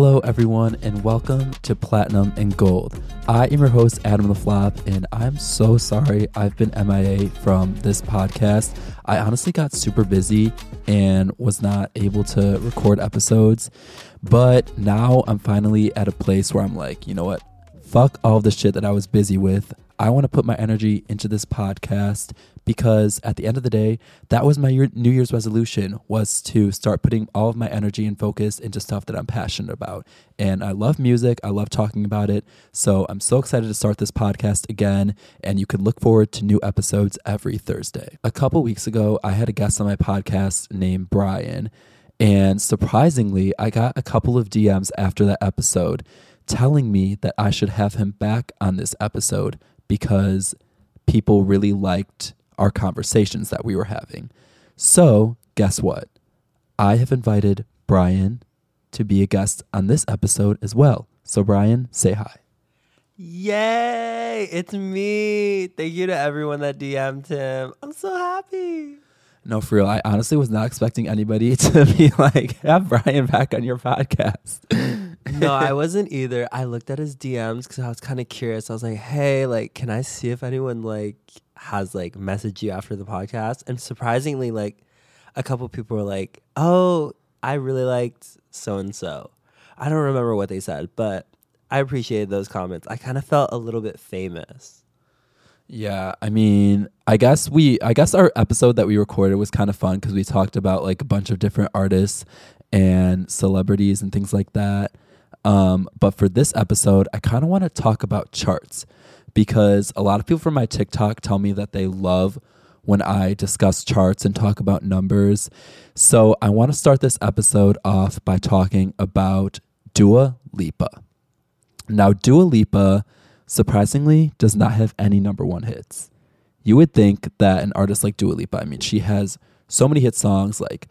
Hello, everyone, and welcome to Platinum and Gold. I am your host, Adam the Flop, and I'm so sorry I've been MIA from this podcast. I honestly got super busy and was not able to record episodes, but now I'm finally at a place where I'm like, you know what? Fuck all the shit that I was busy with. I want to put my energy into this podcast because at the end of the day, that was my year, New Year's resolution was to start putting all of my energy and focus into stuff that I'm passionate about. And I love music. I love talking about it. So I'm so excited to start this podcast again. And you can look forward to new episodes every Thursday. A couple weeks ago, I had a guest on my podcast named Brian. And surprisingly, I got a couple of DMs after that episode telling me that I should have him back on this episode because people really liked our conversations that we were having. So, guess what? I have invited Brian to be a guest on this episode as well. So, Brian, say hi. Yay! It's me. Thank you to everyone that DM'd him. I'm so happy. No, for real. I honestly was not expecting anybody to be like, have Brian back on your podcast. No, I wasn't either. I looked at his DMs because I was kind of curious. I was like, hey, like, can I see if anyone like has like messaged you after the podcast? And surprisingly, like, a couple people were like, oh, I really liked so and so. I don't remember what they said, but I appreciated those comments. I kind of felt a little bit famous. Yeah, I mean, I guess we I guess our episode that we recorded was kind of fun cuz we talked about like a bunch of different artists and celebrities and things like that. Um, but for this episode, I kind of want to talk about charts because a lot of people from my TikTok tell me that they love when I discuss charts and talk about numbers. So I want to start this episode off by talking about Dua Lipa. Now, Dua Lipa surprisingly does not have any number one hits. You would think that an artist like Dua Lipa, I mean, she has so many hit songs like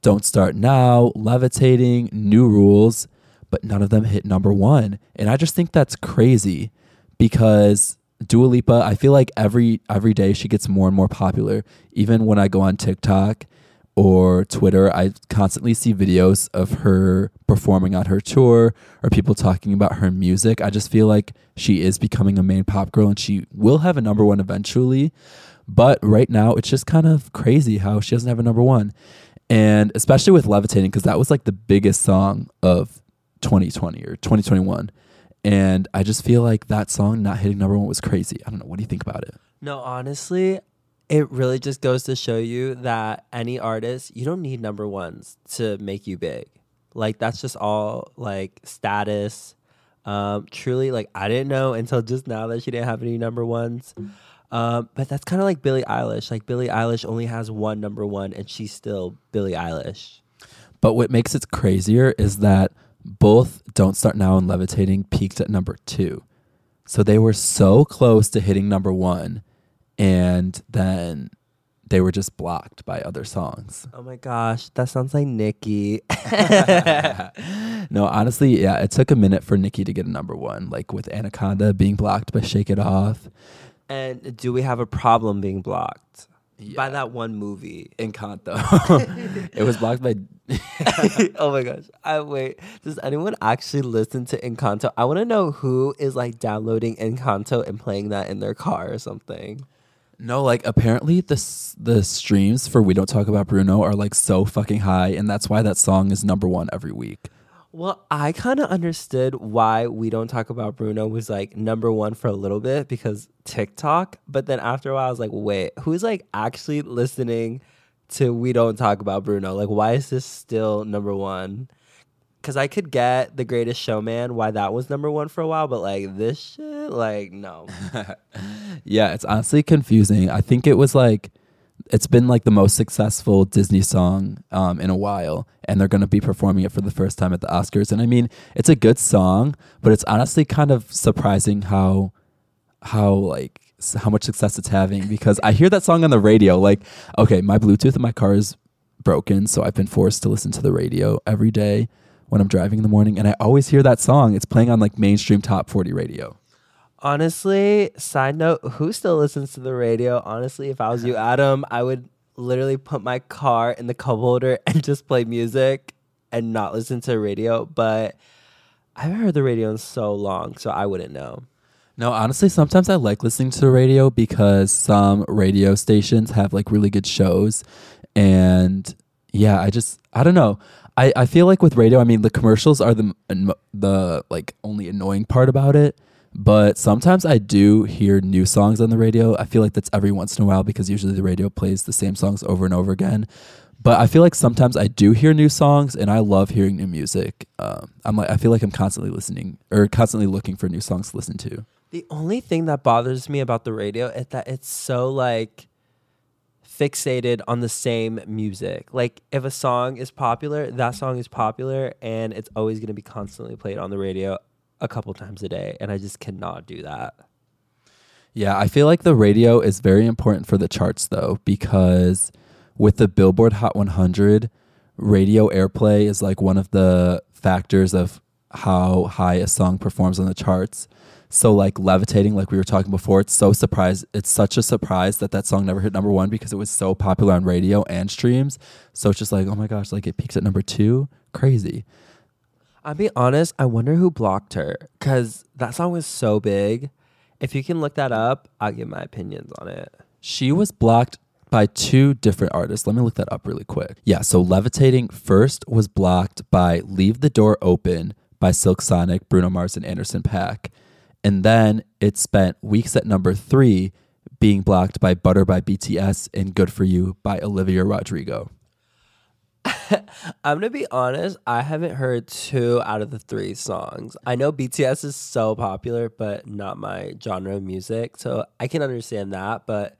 Don't Start Now, Levitating, New Rules but none of them hit number one. And I just think that's crazy because Dua Lipa, I feel like every every day she gets more and more popular. Even when I go on TikTok or Twitter, I constantly see videos of her performing on her tour or people talking about her music. I just feel like she is becoming a main pop girl and she will have a number one eventually. But right now, it's just kind of crazy how she doesn't have a number one. And especially with Levitating, because that was like the biggest song of 2020 or 2021. And I just feel like that song not hitting number one was crazy. I don't know. What do you think about it? No, honestly, it really just goes to show you that any artist, you don't need number ones to make you big. Like that's just all like status. Um, truly, like I didn't know until just now that she didn't have any number ones. Um, but that's kind of like Billie Eilish. Like Billie Eilish only has one number one, and she's still Billie Eilish. But what makes it crazier is that both Don't Start Now and Levitating peaked at number two. So they were so close to hitting number one, and then they were just blocked by other songs. Oh my gosh, that sounds like Nicki. no, honestly, yeah, it took a minute for Nicki to get a number one, like with Anaconda being blocked by Shake It Off. And do we have a problem being blocked? Yeah. By that one movie. Encanto. it was blocked by oh my gosh. I wait. Does anyone actually listen to Encanto? I want to know who is like downloading Encanto and playing that in their car or something. No, like apparently the the streams for We Don't Talk About Bruno are like so fucking high and that's why that song is number 1 every week. Well, I kind of understood why We Don't Talk About Bruno was like number 1 for a little bit because TikTok, but then after a while I was like, "Wait, who's like actually listening to we don't talk about Bruno. Like, why is this still number one? Because I could get the Greatest Showman, why that was number one for a while, but like this shit, like no. yeah, it's honestly confusing. I think it was like it's been like the most successful Disney song um, in a while, and they're going to be performing it for the first time at the Oscars. And I mean, it's a good song, but it's honestly kind of surprising how how like how much success it's having because I hear that song on the radio. Like, okay, my Bluetooth in my car is broken, so I've been forced to listen to the radio every day when I'm driving in the morning, and I always hear that song. It's playing on like mainstream top 40 radio. Honestly, side note, who still listens to the radio? Honestly, if I was you, Adam, I would literally put my car in the cup holder and just play music and not listen to radio. But I haven't heard the radio in so long, so I wouldn't know. No, honestly, sometimes I like listening to the radio because some radio stations have like really good shows. And yeah, I just, I don't know. I, I feel like with radio, I mean, the commercials are the, the like only annoying part about it. But sometimes I do hear new songs on the radio. I feel like that's every once in a while because usually the radio plays the same songs over and over again. But I feel like sometimes I do hear new songs, and I love hearing new music. Um, I'm like, I feel like I'm constantly listening or constantly looking for new songs to listen to. The only thing that bothers me about the radio is that it's so like fixated on the same music. Like if a song is popular, that song is popular and it's always going to be constantly played on the radio a couple times a day and I just cannot do that. Yeah, I feel like the radio is very important for the charts though because with the Billboard Hot 100, radio airplay is like one of the factors of how high a song performs on the charts. So like levitating, like we were talking before, it's so surprise. It's such a surprise that that song never hit number one because it was so popular on radio and streams. So it's just like, oh my gosh, like it peaks at number two. Crazy. I'll be honest. I wonder who blocked her because that song was so big. If you can look that up, I'll give my opinions on it. She was blocked by two different artists. Let me look that up really quick. Yeah, so Levitating first was blocked by Leave the Door Open by Silk Sonic, Bruno Mars, and Anderson .Paak. And then it spent weeks at number three being blocked by Butter by BTS and Good For You by Olivia Rodrigo. I'm gonna be honest, I haven't heard two out of the three songs. I know BTS is so popular, but not my genre of music. So I can understand that, but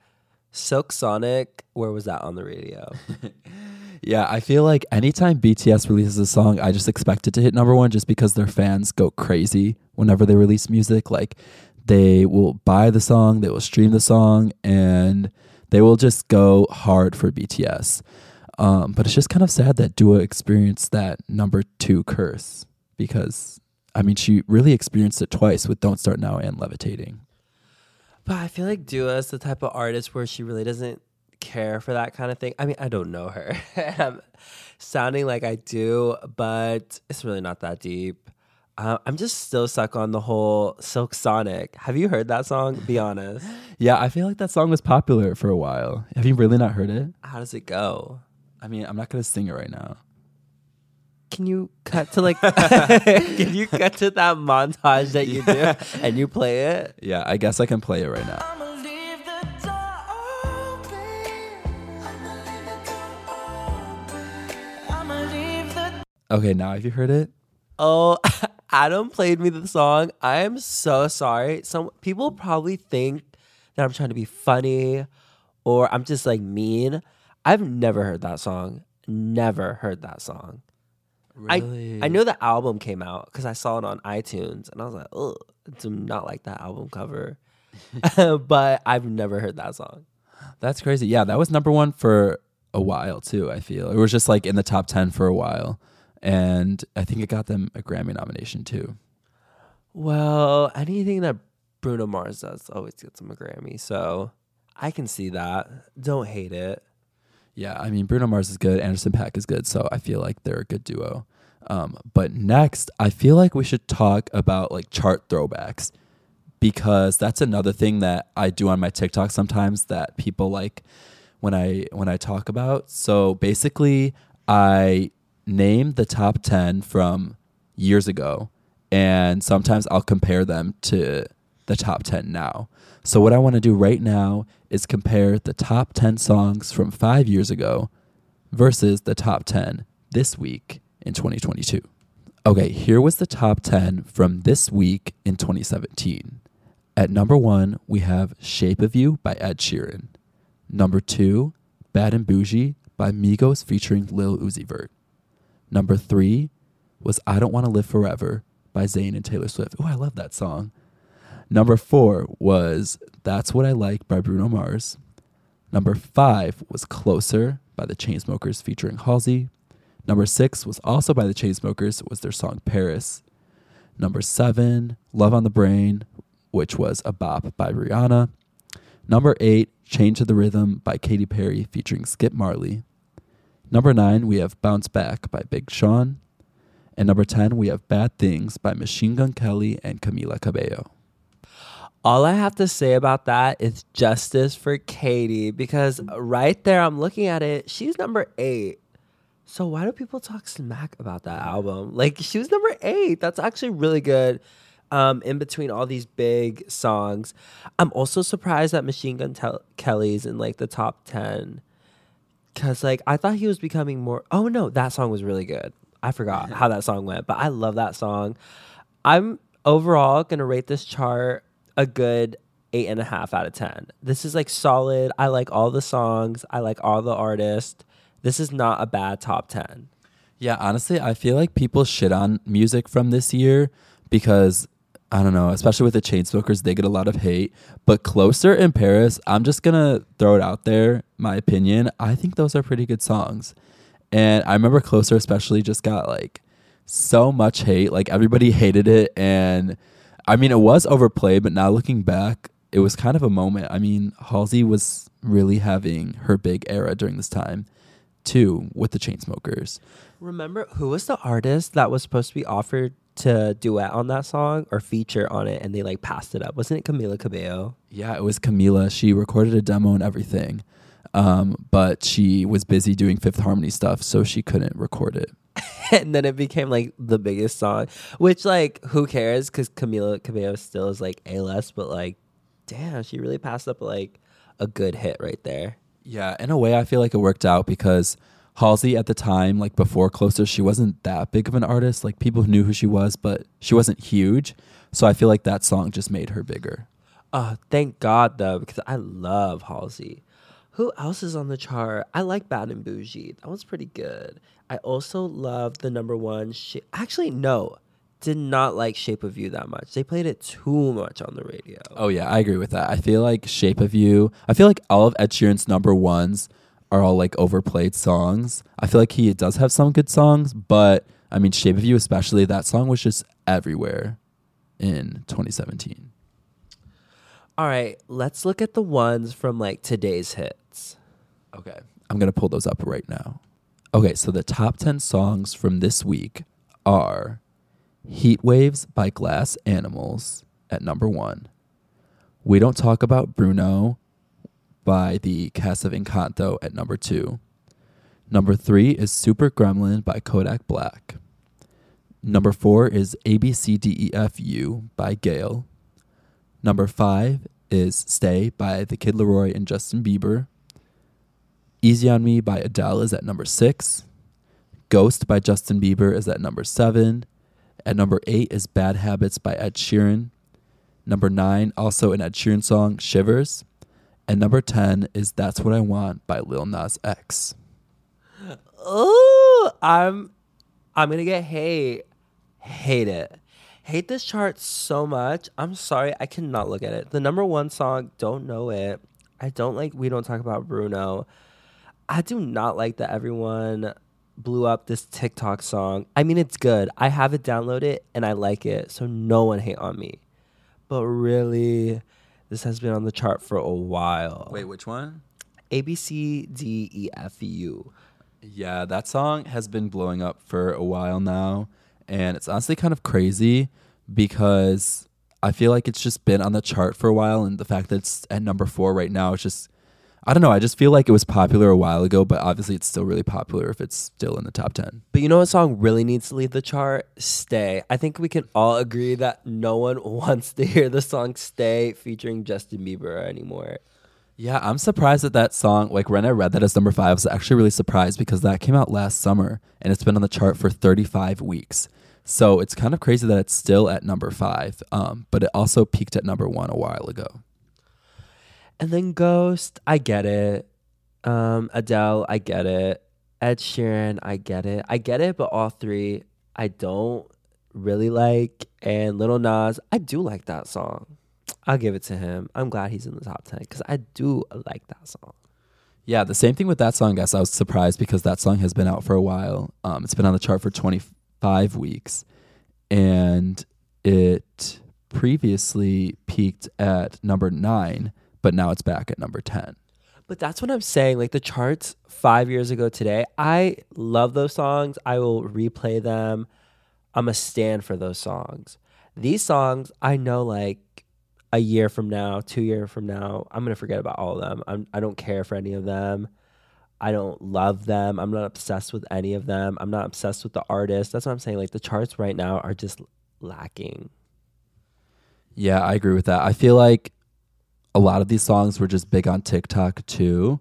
Silk Sonic, where was that on the radio? Yeah, I feel like anytime BTS releases a song, I just expect it to hit number one just because their fans go crazy whenever they release music. Like they will buy the song, they will stream the song, and they will just go hard for BTS. Um, but it's just kind of sad that Dua experienced that number two curse because, I mean, she really experienced it twice with Don't Start Now and Levitating. But I feel like Dua is the type of artist where she really doesn't care for that kind of thing. I mean, I don't know her. I'm sounding like I do, but it's really not that deep. Uh, I'm just still stuck on the whole Silk Sonic. Have you heard that song? Be honest. Yeah, I feel like that song was popular for a while. Have you really not heard it? How does it go? I mean, I'm not going to sing it right now. Can you cut to like, can you cut to that montage that you do and you play it? Yeah, I guess I can play it right now. Okay, now have you heard it? Oh, Adam played me the song. I am so sorry. Some people probably think that I'm trying to be funny or I'm just like mean. I've never heard that song. Never heard that song. Really? I I know the album came out because I saw it on iTunes and I was like, oh, do not like that album cover. but I've never heard that song. That's crazy. Yeah, that was number one for a while too. I feel it was just like in the top ten for a while, and I think it got them a Grammy nomination too. Well, anything that Bruno Mars does always gets him a Grammy, so I can see that. Don't hate it. Yeah, I mean Bruno Mars is good, Anderson .Paak is good, so I feel like they're a good duo. Um, but next, I feel like we should talk about like chart throwbacks because that's another thing that I do on my TikTok sometimes that people like when I when I talk about. So basically, I name the top 10 from years ago and sometimes I'll compare them to the top 10 now. So what I want to do right now is compare the top 10 songs from 5 years ago versus the top 10 this week in 2022. Okay, here was the top 10 from this week in 2017. At number 1, we have Shape of You by Ed Sheeran. Number 2, Bad and Bougie by Migos featuring Lil Uzi Vert. Number 3 was I Don't Want to Live Forever by Zayn and Taylor Swift. Oh, I love that song. Number 4 was That's What I Like by Bruno Mars. Number 5 was Closer by the Chainsmokers featuring Halsey. Number 6 was also by the Chainsmokers was their song Paris. Number 7, Love on the Brain, which was a bop by Rihanna. Number 8, Chained to the Rhythm by Katy Perry featuring Skip Marley. Number 9, we have Bounce Back by Big Sean. And number 10, we have Bad Things by Machine Gun Kelly and Camila Cabello. All I have to say about that is justice for Katy because right there, I'm looking at it. She's number eight. So why do people talk smack about that album? Like she was number eight. That's actually really good. Um, in between all these big songs, I'm also surprised that Machine Gun Kelly's in like the top ten. Cause like I thought he was becoming more. Oh no, that song was really good. I forgot how that song went, but I love that song. I'm overall gonna rate this chart a good eight and a half out of ten. This is like solid. I like all the songs. I like all the artists. This is not a bad top ten. Yeah, honestly, I feel like people shit on music from this year because I don't know, especially with the Chainsmokers, they get a lot of hate. But Closer in Paris, I'm just gonna throw it out there, my opinion. I think those are pretty good songs. And I remember Closer especially just got like so much hate. Like everybody hated it and I mean it was overplayed, but now looking back, it was kind of a moment. I mean, Halsey was really having her big era during this time too with the Chainsmokers. Remember who was the artist that was supposed to be offered to duet on that song or feature on it and they like passed it up? Wasn't it Camila Cabello? Yeah, it was Camila. She recorded a demo and everything. Um, but she was busy doing Fifth Harmony stuff, so she couldn't record it. and then it became like the biggest song, which like who cares? Because Camila Cabello still is like a less, but like, damn, she really passed up like a good hit right there. Yeah, in a way, I feel like it worked out because Halsey at the time, like before Closer, she wasn't that big of an artist. Like people knew who she was, but she wasn't huge. So I feel like that song just made her bigger. Oh, thank God though, because I love Halsey. Who else is on the chart? I like Bad and Bougie. That was pretty good. I also love the number one. Sh- Actually, no, did not like Shape of You that much. They played it too much on the radio. Oh yeah, I agree with that. I feel like Shape of You. I feel like all of Ed Sheeran's number ones are all like overplayed songs. I feel like he does have some good songs, but I mean Shape of You especially, that song was just everywhere in 2017. All right, let's look at the ones from like today's hits. Okay. I'm going to pull those up right now. Okay, so the top 10 songs from this week are Heat Waves by Glass Animals at number 1. We Don't Talk About Bruno by the cast of Encanto at number 2. Number 3 is Super Gremlin by Kodak Black. Number 4 is ABCDEFU by GAYLE. Number 5 is Stay by The Kid LAROI and Justin Bieber. Easy on Me by Adele is at number six. Ghost by Justin Bieber is at number seven. At number eight is Bad Habits by Ed Sheeran. Number nine, also an Ed Sheeran song, Shivers. And number 10 is That's What I Want by Lil Nas X. Oh, I'm I'm gonna get hate. Hate it. Hate this chart so much. I'm sorry, I cannot look at it. The number one song, don't know it. I don't like we don't talk about Bruno. I do not like that everyone blew up this TikTok song. I mean it's good. I have it downloaded and I like it, so no one hate on me. But really, this has been on the chart for a while. Wait, which one? A B C D E F U. Yeah, that song has been blowing up for a while now. And it's honestly kind of crazy because I feel like it's just been on the chart for a while. And the fact that it's at number four right now, it's just, I don't know. I just feel like it was popular a while ago, but obviously it's still really popular if it's still in the top 10. But you know what song really needs to leave the chart? Stay. I think we can all agree that no one wants to hear the song Stay featuring Justin Bieber anymore. Yeah, I'm surprised that that song, like when I read that as number five, I was actually really surprised because that came out last summer and it's been on the chart for 35 weeks. So it's kind of crazy that it's still at number five, um, but it also peaked at number one a while ago. And then Ghost, I get it. Um, Adele, I get it. Ed Sheeran, I get it. I get it, but all three I don't really like. And Little Nas, I do like that song. I'll give it to him. I'm glad he's in the top 10 because I do like that song. Yeah, the same thing with that song, I guess. I was surprised because that song has been out for a while. Um, it's been on the chart for 25 weeks. And it previously peaked at number nine, but now it's back at number 10. But that's what I'm saying. Like the charts five years ago today, I love those songs. I will replay them. I'm a stand for those songs. These songs, I know like a year from now, two year from now, I'm gonna forget about all of them. I'm, I don't care for any of them. I don't love them. I'm not obsessed with any of them. I'm not obsessed with the artist. That's what I'm saying. Like the charts right now are just lacking. Yeah, I agree with that. I feel like a lot of these songs were just big on TikTok too.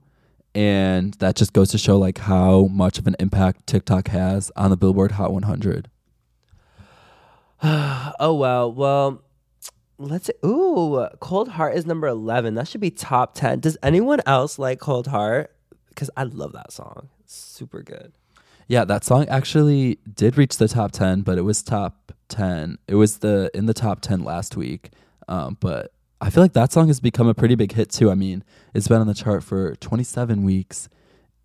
And that just goes to show like how much of an impact TikTok has on the Billboard Hot 100. oh well, well, let's say, ooh, Cold Heart is number 11. That should be top 10. Does anyone else like Cold Heart? Because I love that song. It's super good. Yeah, that song actually did reach the top 10, but it was top 10. It was the in the top 10 last week. Um, but I feel like that song has become a pretty big hit too. I mean, it's been on the chart for 27 weeks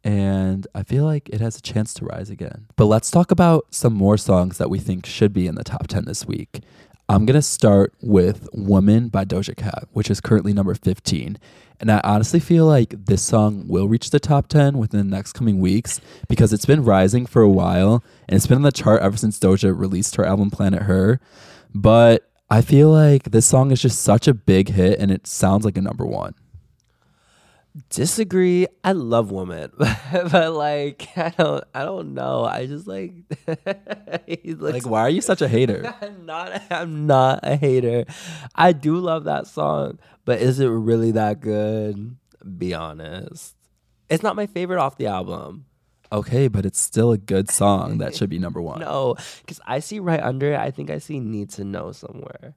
and I feel like it has a chance to rise again. But let's talk about some more songs that we think should be in the top 10 this week. I'm going to start with Woman by Doja Cat, which is currently number 15. And I honestly feel like this song will reach the top 10 within the next coming weeks because it's been rising for a while and it's been on the chart ever since Doja released her album Planet Her. But I feel like this song is just such a big hit and it sounds like a number one. Disagree. I love woman, but like I don't. I don't know. I just like. like, why are you such a hater? I'm not. I'm not a hater. I do love that song, but is it really that good? Be honest. It's not my favorite off the album. Okay, but it's still a good song that should be number one. No, because I see right under it. I think I see "Need to Know" somewhere.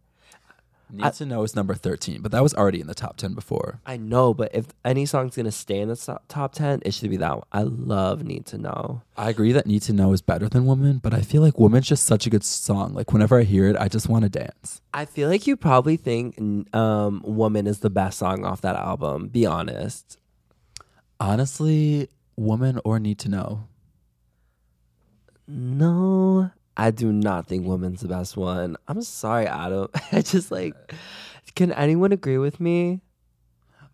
Need I, to Know is number 13, but that was already in the top 10 before. I know, but if any song's going to stay in the top 10, it should be that one. I love Need to Know. I agree that Need to Know is better than Woman, but I feel like Woman's just such a good song. Like, whenever I hear it, I just want to dance. I feel like you probably think um, Woman is the best song off that album. Be honest. Honestly, Woman or Need to Know? No, I do not think woman's the best one. I'm sorry, Adam. I just like, can anyone agree with me?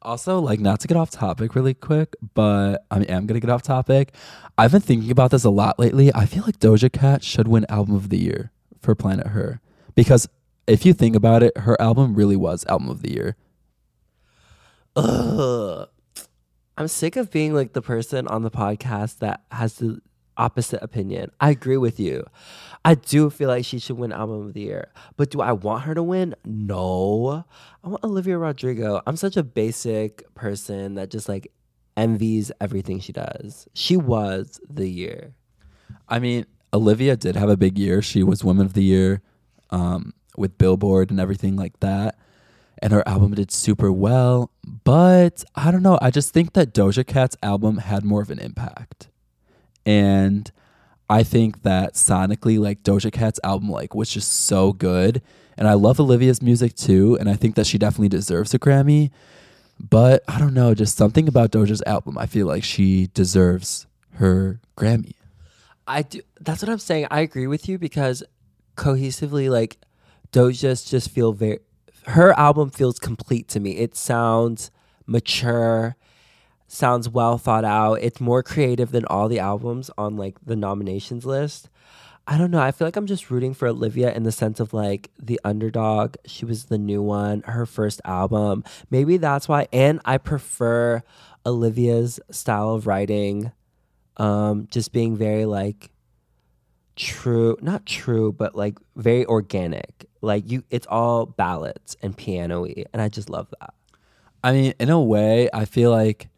Also, like, not to get off topic really quick, but I am gonna get off topic. I've been thinking about this a lot lately. I feel like Doja Cat should win Album of the Year for Planet Her because if you think about it, her album really was Album of the Year. Ugh. I'm sick of being like the person on the podcast that has the opposite opinion. I agree with you. I do feel like she should win album of the year. But do I want her to win? No. I want Olivia Rodrigo. I'm such a basic person that just like envies everything she does. She was the year. I mean, Olivia did have a big year. She was Woman of the Year um, with Billboard and everything like that. And her album did super well. But I don't know. I just think that Doja Cat's album had more of an impact. And I think that sonically, like Doja Cat's album, like was just so good, and I love Olivia's music too, and I think that she definitely deserves a Grammy. But I don't know, just something about Doja's album, I feel like she deserves her Grammy. I do. That's what I'm saying. I agree with you because cohesively, like Doja's just feel very. Her album feels complete to me. It sounds mature sounds well thought out. It's more creative than all the albums on like the nominations list. I don't know. I feel like I'm just rooting for Olivia in the sense of like the underdog. She was the new one, her first album. Maybe that's why. And I prefer Olivia's style of writing, um, just being very like true, not true, but like very organic. Like you, it's all ballads and piano-y, and I just love that. I mean, in a way, I feel like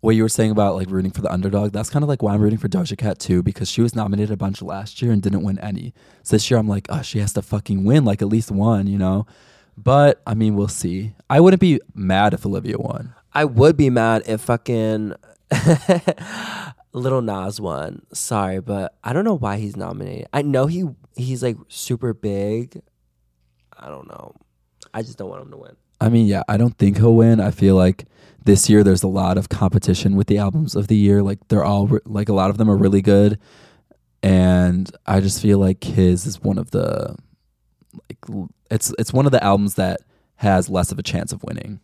what you were saying about like rooting for the underdog, that's kind of like why I'm rooting for Doja Cat too, because she was nominated a bunch last year and didn't win any. So this year I'm like, oh, she has to fucking win like at least one, you know? But I mean, we'll see. I wouldn't be mad if Olivia won. I would be mad if fucking Lil Nas one. Sorry, but I don't know why he's nominated. I know he he's like super big. I don't know. I just don't want him to win. I mean, yeah, I don't think he'll win. I feel like this year there's a lot of competition with the albums of the year. Like they're all re- like a lot of them are really good, and I just feel like his is one of the like it's it's one of the albums that has less of a chance of winning.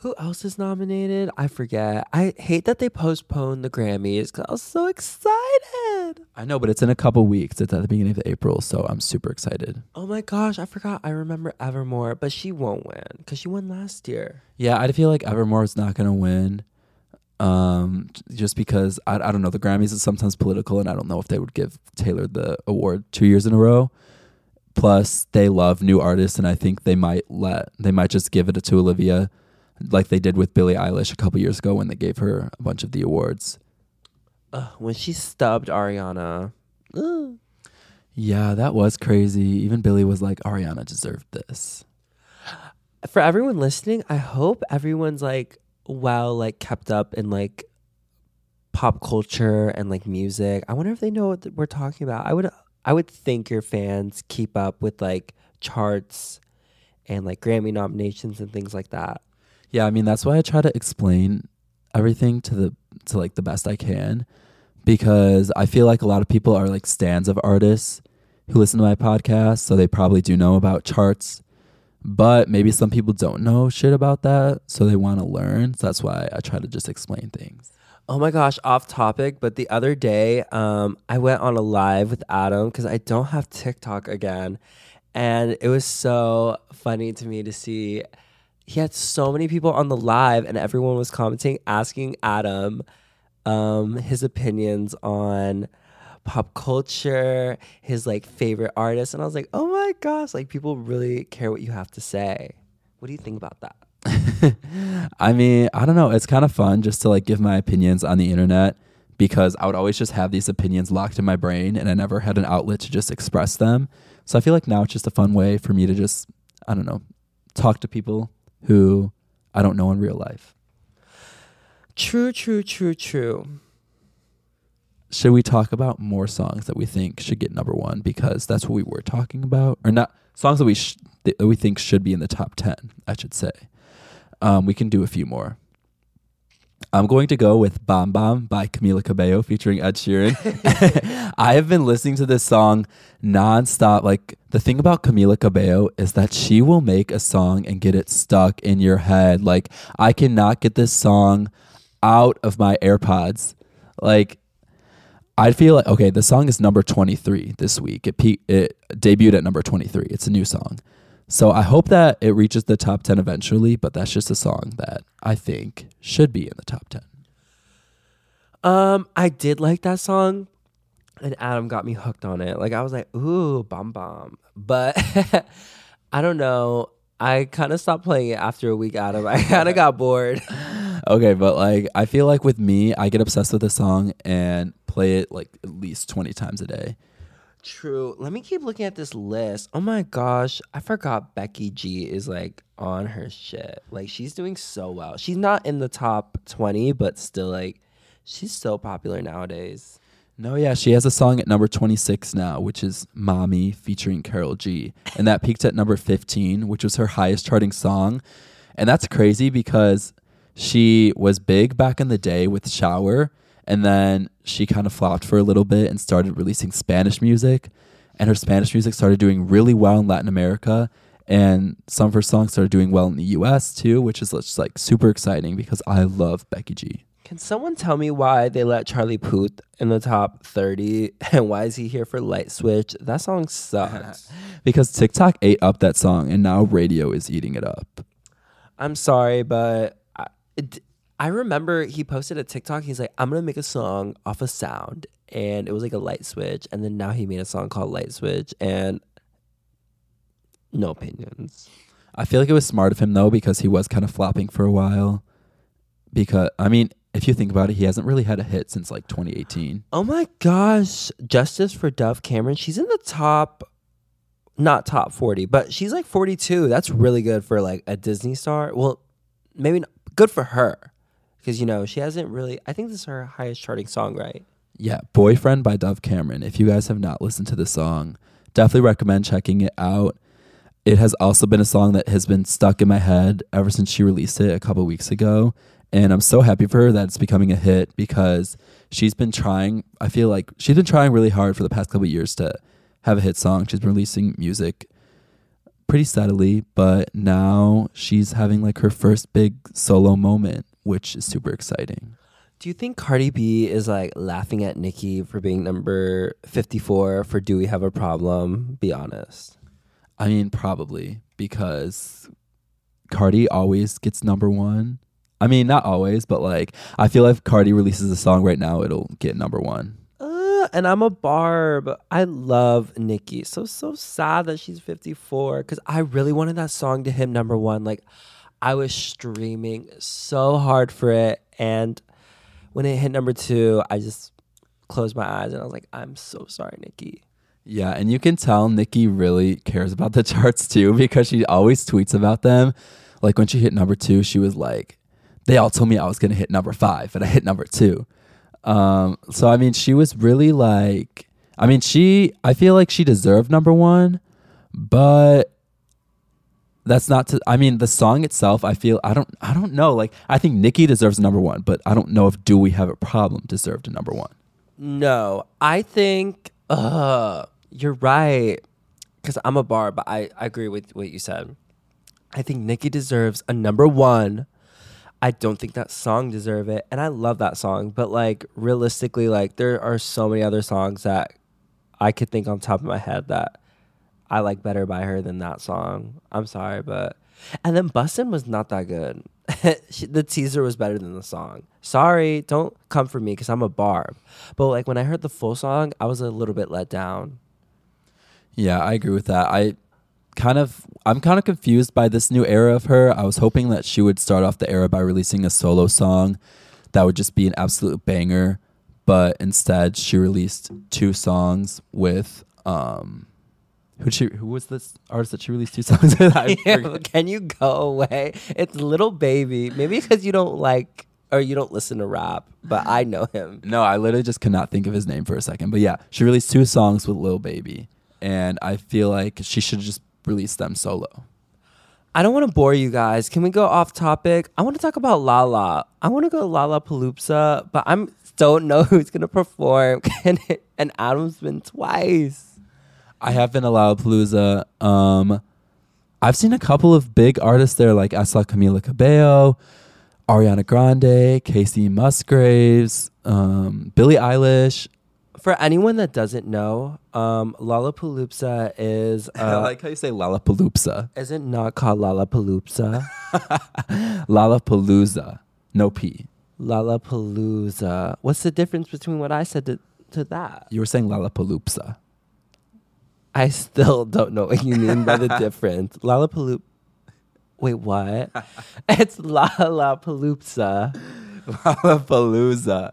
Who else is nominated? I forget. I hate that they postponed the Grammys because I was so excited. I know, but it's in a couple weeks. It's at the beginning of April, so I'm super excited. Oh my gosh, I forgot. I remember Evermore, but she won't win because she won last year. Yeah, I feel like Evermore is not gonna win. Um, just because I, I don't know the Grammys is sometimes political, and I don't know if they would give Taylor the award two years in a row. Plus, they love new artists, and I think they might let they might just give it to Olivia, like they did with Billie Eilish a couple years ago when they gave her a bunch of the awards. Ugh, when she stubbed Ariana. Ugh. Yeah, that was crazy. Even Billie was like, Ariana deserved this. For everyone listening, I hope everyone's like well like kept up in like pop culture and like music. I wonder if they know what we're talking about. I would I would think your fans keep up with like charts and like Grammy nominations and things like that. Yeah, I mean that's why I try to explain everything to the to like the best I can because I feel like a lot of people are like stands of artists who listen to my podcast, so they probably do know about charts. But maybe some people don't know shit about that, so they want to learn. So that's why I try to just explain things. Oh my gosh, off topic, but the other day, um, I went on a live with Adam because I don't have TikTok again. And it was so funny to me to see he had so many people on the live and everyone was commenting, asking Adam um, his opinions on pop culture, his like favorite artists. And I was like, oh my gosh, like people really care what you have to say. What do you think about that? I mean, I don't know. It's kind of fun just to like give my opinions on the internet because I would always just have these opinions locked in my brain and I never had an outlet to just express them. So I feel like now it's just a fun way for me to just, I don't know, talk to people who I don't know in real life. True, true, true, true. Should we talk about more songs that we think should get number one because that's what we were talking about, or not songs that we sh- that we think should be in the top ten? I should say. Um, we can do a few more. I'm going to go with Bam Bam by Camila Cabello featuring Ed Sheeran. I have been listening to this song nonstop. Like, the thing about Camila Cabello is that she will make a song and get it stuck in your head. Like, I cannot get this song out of my AirPods. Like, I feel like, okay, the song is number 23 this week. It, pe- it debuted at number 23. It's a new song. So I hope that it reaches the top 10 eventually, but that's just a song that I think should be in the top 10. Um, I did like that song, and Adam got me hooked on it. Like I was like, ooh, Bam Bam. But I don't know. I kind of stopped playing it after a week. Adam, I kind of got bored. Okay, but like I feel like with me, I get obsessed with a song and play it like at least 20 times a day. True. Let me keep looking at this list. Oh my gosh, I forgot Becky G is like on her shit. Like she's doing so well. She's not in the top 20, but still like she's so popular nowadays. No, yeah, she has a song at number 26 now, which is Mommy featuring Karol G. And that peaked at number 15, which was her highest charting song. And that's crazy because she was big back in the day with Shower. And then she kind of flopped for a little bit and started releasing Spanish music. And her Spanish music started doing really well in Latin America. And some of her songs started doing well in the US too, which is just like super exciting because I love Becky G. Can someone tell me why they let Charlie Puth in the top 30 and why is he here for Light Switch? That song sucks. Because TikTok ate up that song and now radio is eating it up. I'm sorry, but I, it, I remember he posted a TikTok. He's like, I'm going to make a song off a sound. And it was like a light switch. And then now he made a song called Light Switch. And no opinions. I feel like it was smart of him though because he was kind of flopping for a while. Because I mean, if you think about it, he hasn't really had a hit since like 2018. Oh my gosh. Justice for Dove Cameron. She's in the top, not top 40, but she's like 42. That's really good for like a Disney star. Well, maybe not, good for her. Because, you know, she hasn't really, I think this is her highest charting song, right? Yeah, Boyfriend by Dove Cameron. If you guys have not listened to the song, definitely recommend checking it out. It has also been a song that has been stuck in my head ever since she released it a couple weeks ago. And I'm so happy for her that it's becoming a hit because she's been trying, I feel like she's been trying really hard for the past couple years to have a hit song. She's been releasing music pretty steadily, but now she's having like her first big solo moment, which is super exciting. Do you think Cardi B is like laughing at Nicki for being number 54 for Do We Have a Problem? Be honest. I mean, probably because Cardi always gets number one. I mean, not always, but like I feel like if Cardi releases a song right now, it'll get number one. Uh, and I'm a barb. I love Nicki. So so sad that she's 54 because I really wanted that song to hit number one. Like I was streaming so hard for it, and when it hit number two, I just closed my eyes and I was like, I'm so sorry, Nicki. Yeah, and you can tell Nicki really cares about the charts too because she always tweets about them. Like when she hit number two, she was like, "They all told me I was gonna hit number five, and I hit number two. Um, so I mean, she was really like, I mean, she, I feel like she deserved number one, but that's not to. I mean, the song itself, I feel, I don't, I don't know. Like, I think Nicki deserves number one, but I don't know if "Do We Have a Problem" deserved a number one. No, I think uh you're right. Cause I'm a bar, but I, I agree with what you said. I think Nicki deserves a number one. I don't think that song deserve it. And I love that song. But like realistically, like there are so many other songs that I could think on top of my head that I like better by her than that song. I'm sorry, but and then Bussin' was not that good. The teaser was better than the song. Sorry, don't come for me because I'm a barb. But like when I heard the full song, I was a little bit let down. Yeah, I agree with that. I kind of I'm kind of confused by this new era of her. I was hoping that she would start off the era by releasing a solo song that would just be an absolute banger, but instead she released two songs with um who she who was this artist that she released two songs with? I Yeah. Can you go away? It's Lil Baby. Maybe because you don't like or you don't listen to rap, but I know him. No, I literally just could not think of his name for a second. But yeah, she released two songs with Lil Baby, and I feel like she should just release them solo. I don't want to bore you guys. Can we go off topic? I want to talk about Lala. I want to go Lala Palooza, but I'm don't know who's gonna perform. and Adam's been twice. I have been to Lollapalooza. Um, I've seen a couple of big artists there, like I saw Camila Cabello, Ariana Grande, Kacey Musgraves, um, Billie Eilish. For anyone that doesn't know, um, Lollapalooza is I uh, like how you say Lollapalooza. is it not called Lollapalooza? Lollapalooza, no P. Lollapalooza. What's the difference between what I said to, to that? You were saying Lollapalooza. I still don't know what you mean by the difference. Lollapalooza. Wait, what? it's Lollapalooza. Lollapalooza.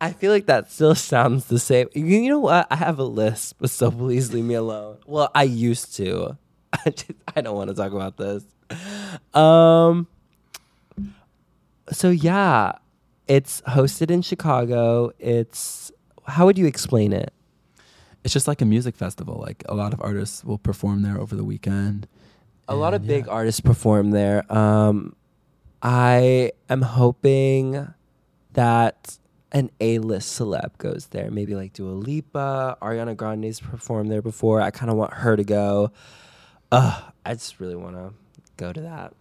I feel like that still sounds the same. You, you know what? I have a list, but so please leave me alone. Well, I used to. I just I don't want to talk about this. Um. So yeah, it's hosted in Chicago. It's how would you explain it? It's just like a music festival. Like a lot of artists will perform there over the weekend. a lot of big yeah. artists perform there. Um, I am hoping that an A-list celeb goes there. Maybe like Dua Lipa, Ariana Grande's performed there before. I kind of want her to go. Ugh, I just really want to go to that.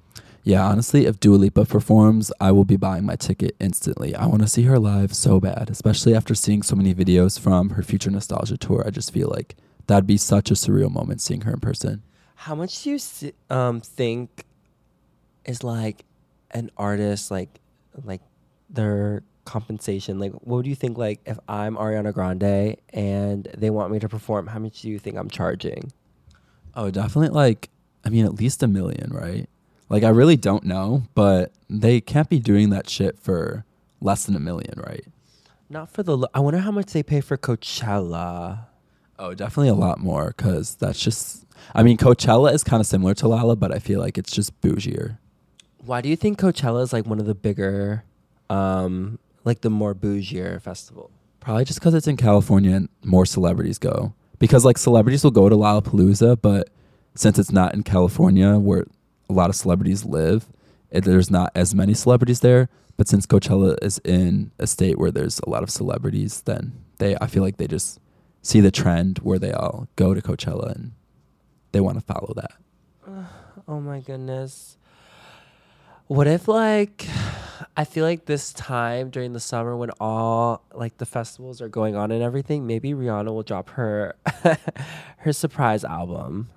Yeah, honestly, if Dua Lipa performs, I will be buying my ticket instantly. I want to see her live so bad, especially after seeing so many videos from her Future Nostalgia tour. I just feel like that'd be such a surreal moment seeing her in person. How much do you um think is like an artist like like their compensation? Like, what do you think? Like, if I'm Ariana Grande and they want me to perform, how much do you think I'm charging? Oh, definitely like, I mean, at least a million, right? Like, I really don't know, but they can't be doing that shit for less than a million, right? Not for the. Lo- I wonder how much they pay for Coachella. Oh, definitely a lot more because that's just, I mean, Coachella is kind of similar to Lala, but I feel like it's just bougier. Why do you think Coachella is like one of the bigger, um, like the more bougier festival? Probably just because it's in California and more celebrities go. Because like celebrities will go to Lollapalooza, but since it's not in California where a lot of celebrities live, there's not as many celebrities there. But since Coachella is in a state where there's a lot of celebrities, then they I feel like they just see the trend where they all go to Coachella and they want to follow that. Oh my goodness. What if like I feel like this time during the summer when all like the festivals are going on and everything, maybe Rihanna will drop her her surprise album.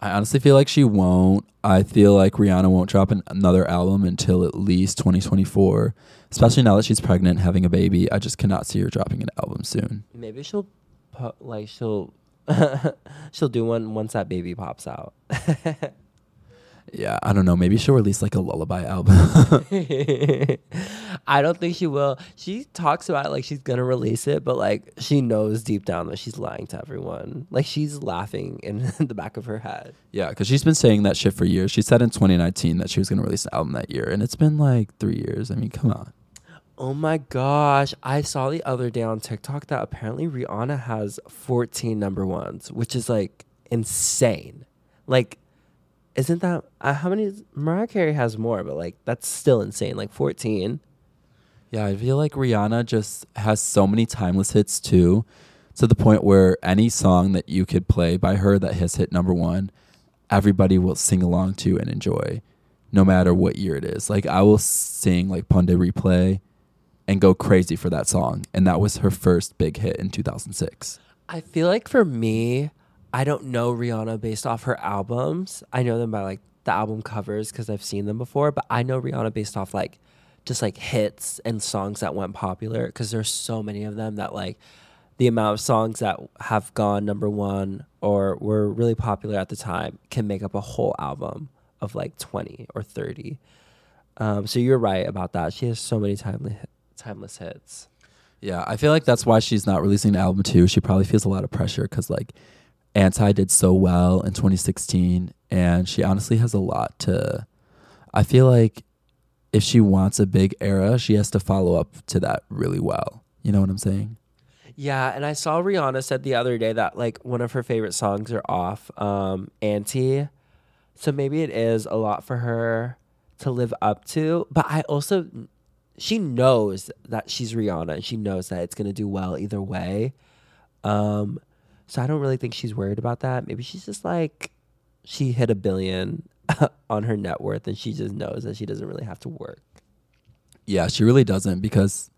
I honestly feel like she won't. I feel like Rihanna won't drop an, another album until at least 2024, especially now that she's pregnant, having a baby. I just cannot see her dropping an album soon. Maybe she'll like she'll she'll do one once that baby pops out. Yeah, I don't know. Maybe she'll release like a lullaby album. I don't think she will. She talks about it like she's gonna release it, but like she knows deep down that she's lying to everyone. Like she's laughing in the back of her head. yeah, because she's been saying that shit for years. She said in 2019 that she was going to release an album that year, and it's been like three years. I mean, come on. Oh my gosh. I saw the other day on TikTok that apparently Rihanna has 14 number ones, which is like insane. Like, isn't that uh, how many? Mariah Carey has more, but like that's still insane. Like 14. Yeah, I feel like Rihanna just has so many timeless hits too, to the point where any song that you could play by her that has hit number one, everybody will sing along to and enjoy, no matter what year it is. Like I will sing like Pon de Replay and go crazy for that song. And that was her first big hit in 2006. I feel like for me, I don't know Rihanna based off her albums. I know them by like the album covers because I've seen them before, but I know Rihanna based off like just like hits and songs that went popular because there's so many of them that like the amount of songs that have gone number one or were really popular at the time can make up a whole album of like 20 or 30. Um, so you're right about that. She has so many timely, timeless hits. Yeah, I feel like that's why she's not releasing an album too. She probably feels a lot of pressure because like Anti did so well in 2016, and she honestly has a lot to. I feel like if she wants a big era, she has to follow up to that really well. You know what I'm saying? Yeah, and I saw Rihanna said the other day that like one of her favorite songs are off um Anti. So maybe it is a lot for her to live up to, but I also she knows that she's Rihanna and she knows that it's going to do well either way. Um so I don't really think she's worried about that. Maybe she's just like she hit a billion on her net worth and she just knows that she doesn't really have to work. Yeah, she really doesn't because,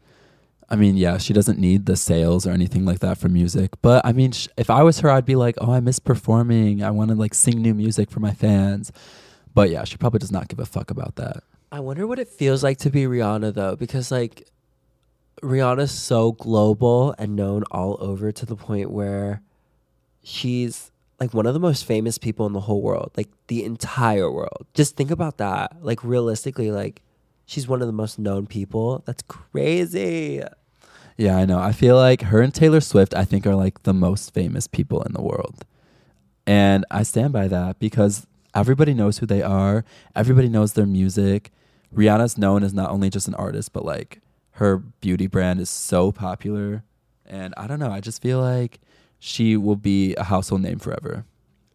I mean, yeah, she doesn't need the sales or anything like that for music. But I mean, sh- if I was her, I'd be like, oh, I miss performing. I want to like sing new music for my fans. But yeah, she probably does not give a fuck about that. I wonder what it feels like to be Rihanna though, because like Rihanna's so global and known all over to the point where she's like one of the most famous people in the whole world, like the entire world. Just think about that. Like realistically, like she's one of the most known people. That's crazy. Yeah, I know. I feel like her and Taylor Swift, I think, are like the most famous people in the world. And I stand by that because everybody knows who they are, everybody knows their music. Rihanna's known as not only just an artist, but like her beauty brand is so popular. And I don't know, I just feel like she will be a household name forever.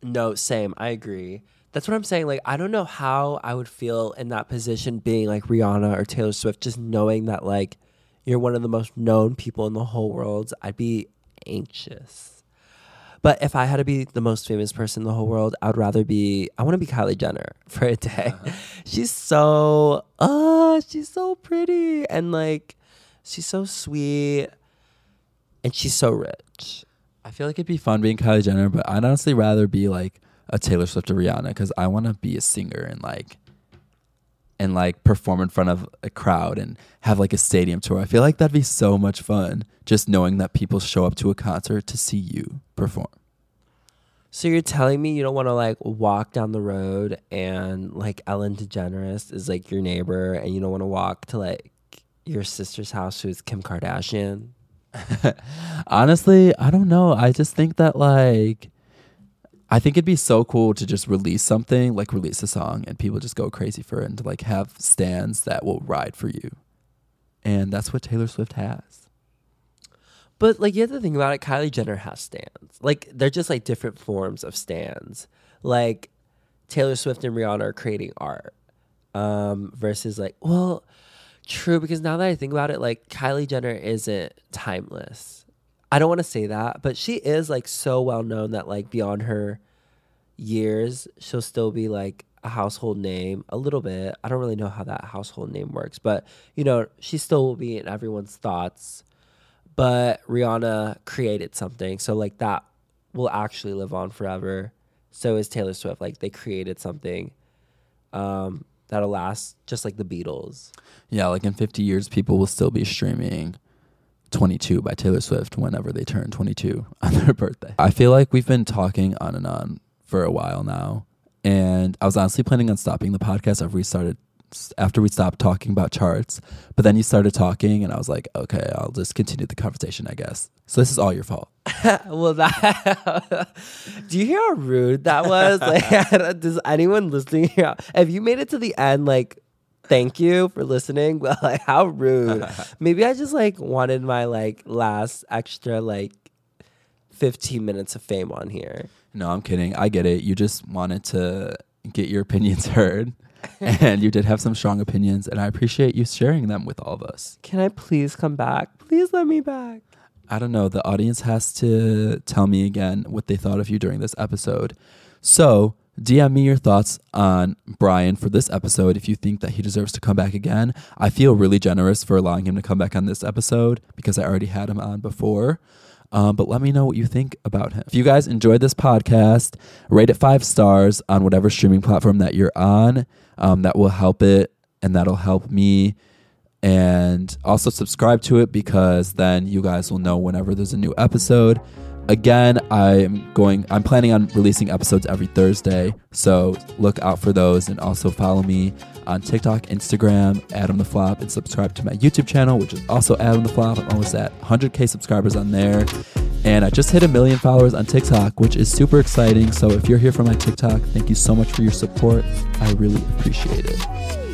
No, same. I agree. That's what I'm saying. Like, I don't know how I would feel in that position being like Rihanna or Taylor Swift, just knowing that like you're one of the most known people in the whole world. I'd be anxious. But if I had to be the most famous person in the whole world, I would rather be, I want to be Kylie Jenner for a day. Uh-huh. she's so, oh, she's so pretty. And like, she's so sweet. And she's so rich. I feel like it'd be fun being Kylie Jenner, but I'd honestly rather be like a Taylor Swift or Rihanna because I want to be a singer and like and like perform in front of a crowd and have like a stadium tour. I feel like that'd be so much fun just knowing that people show up to a concert to see you perform. So you're telling me you don't want to like walk down the road and like Ellen DeGeneres is like your neighbor and you don't want to walk to like your sister's house who's Kim Kardashian? Honestly, I don't know. I just think that like I think it'd be so cool to just release something, like release a song and people just go crazy for it and to like have stands that will ride for you. And that's what Taylor Swift has. But like you have to think about it, Kylie Jenner has stands. Like they're just like different forms of stands. Like Taylor Swift and Rihanna are creating art. Um, versus like, well, true, because now that I think about it, like Kylie Jenner isn't timeless. I don't want to say that, but she is like so well known that like beyond her years, she'll still be like a household name a little bit. I don't really know how that household name works, but you know, she still will be in everyone's thoughts. But Rihanna created something, so like that will actually live on forever. So is Taylor Swift. Like they created something um, that'll last, just like the Beatles. Yeah, like in 50 years, people will still be streaming 22 by Taylor Swift whenever they turn 22 on their birthday. I feel like we've been talking on and on for a while now. And I was honestly planning on stopping the podcast I've started after we stopped talking about charts. But then you started talking and I was like, okay, I'll just continue the conversation, I guess. So this is all your fault. well, that do you hear how rude that was? Like, does anyone listening here? If you made it to the end, like, thank you for listening. But like, how rude? Maybe I just like wanted my like last extra like fifteen minutes of fame on here. No, I'm kidding. I get it. You just wanted to get your opinions heard. and you did have some strong opinions, and I appreciate you sharing them with all of us. Can I please come back? Please let me back. I don't know. The audience has to tell me again what they thought of you during this episode. So, DM me your thoughts on Brian for this episode if you think that he deserves to come back again. I feel really generous for allowing him to come back on this episode because I already had him on before. Um, but let me know what you think about him. If you guys enjoyed this podcast, rate it five stars on whatever streaming platform that you're on. Um, that will help it and that'll help me. And also subscribe to it because then you guys will know whenever there's a new episode. Again, I'm going I'm planning on releasing episodes every Thursday. So look out for those and also follow me on TikTok, Instagram, Adam the Flop, and subscribe to my YouTube channel, which is also Adam the Flop. I'm almost at 100k subscribers on there. And I just hit a million followers on TikTok, which is super exciting. So if you're here for my TikTok, thank you so much for your support. I really appreciate it.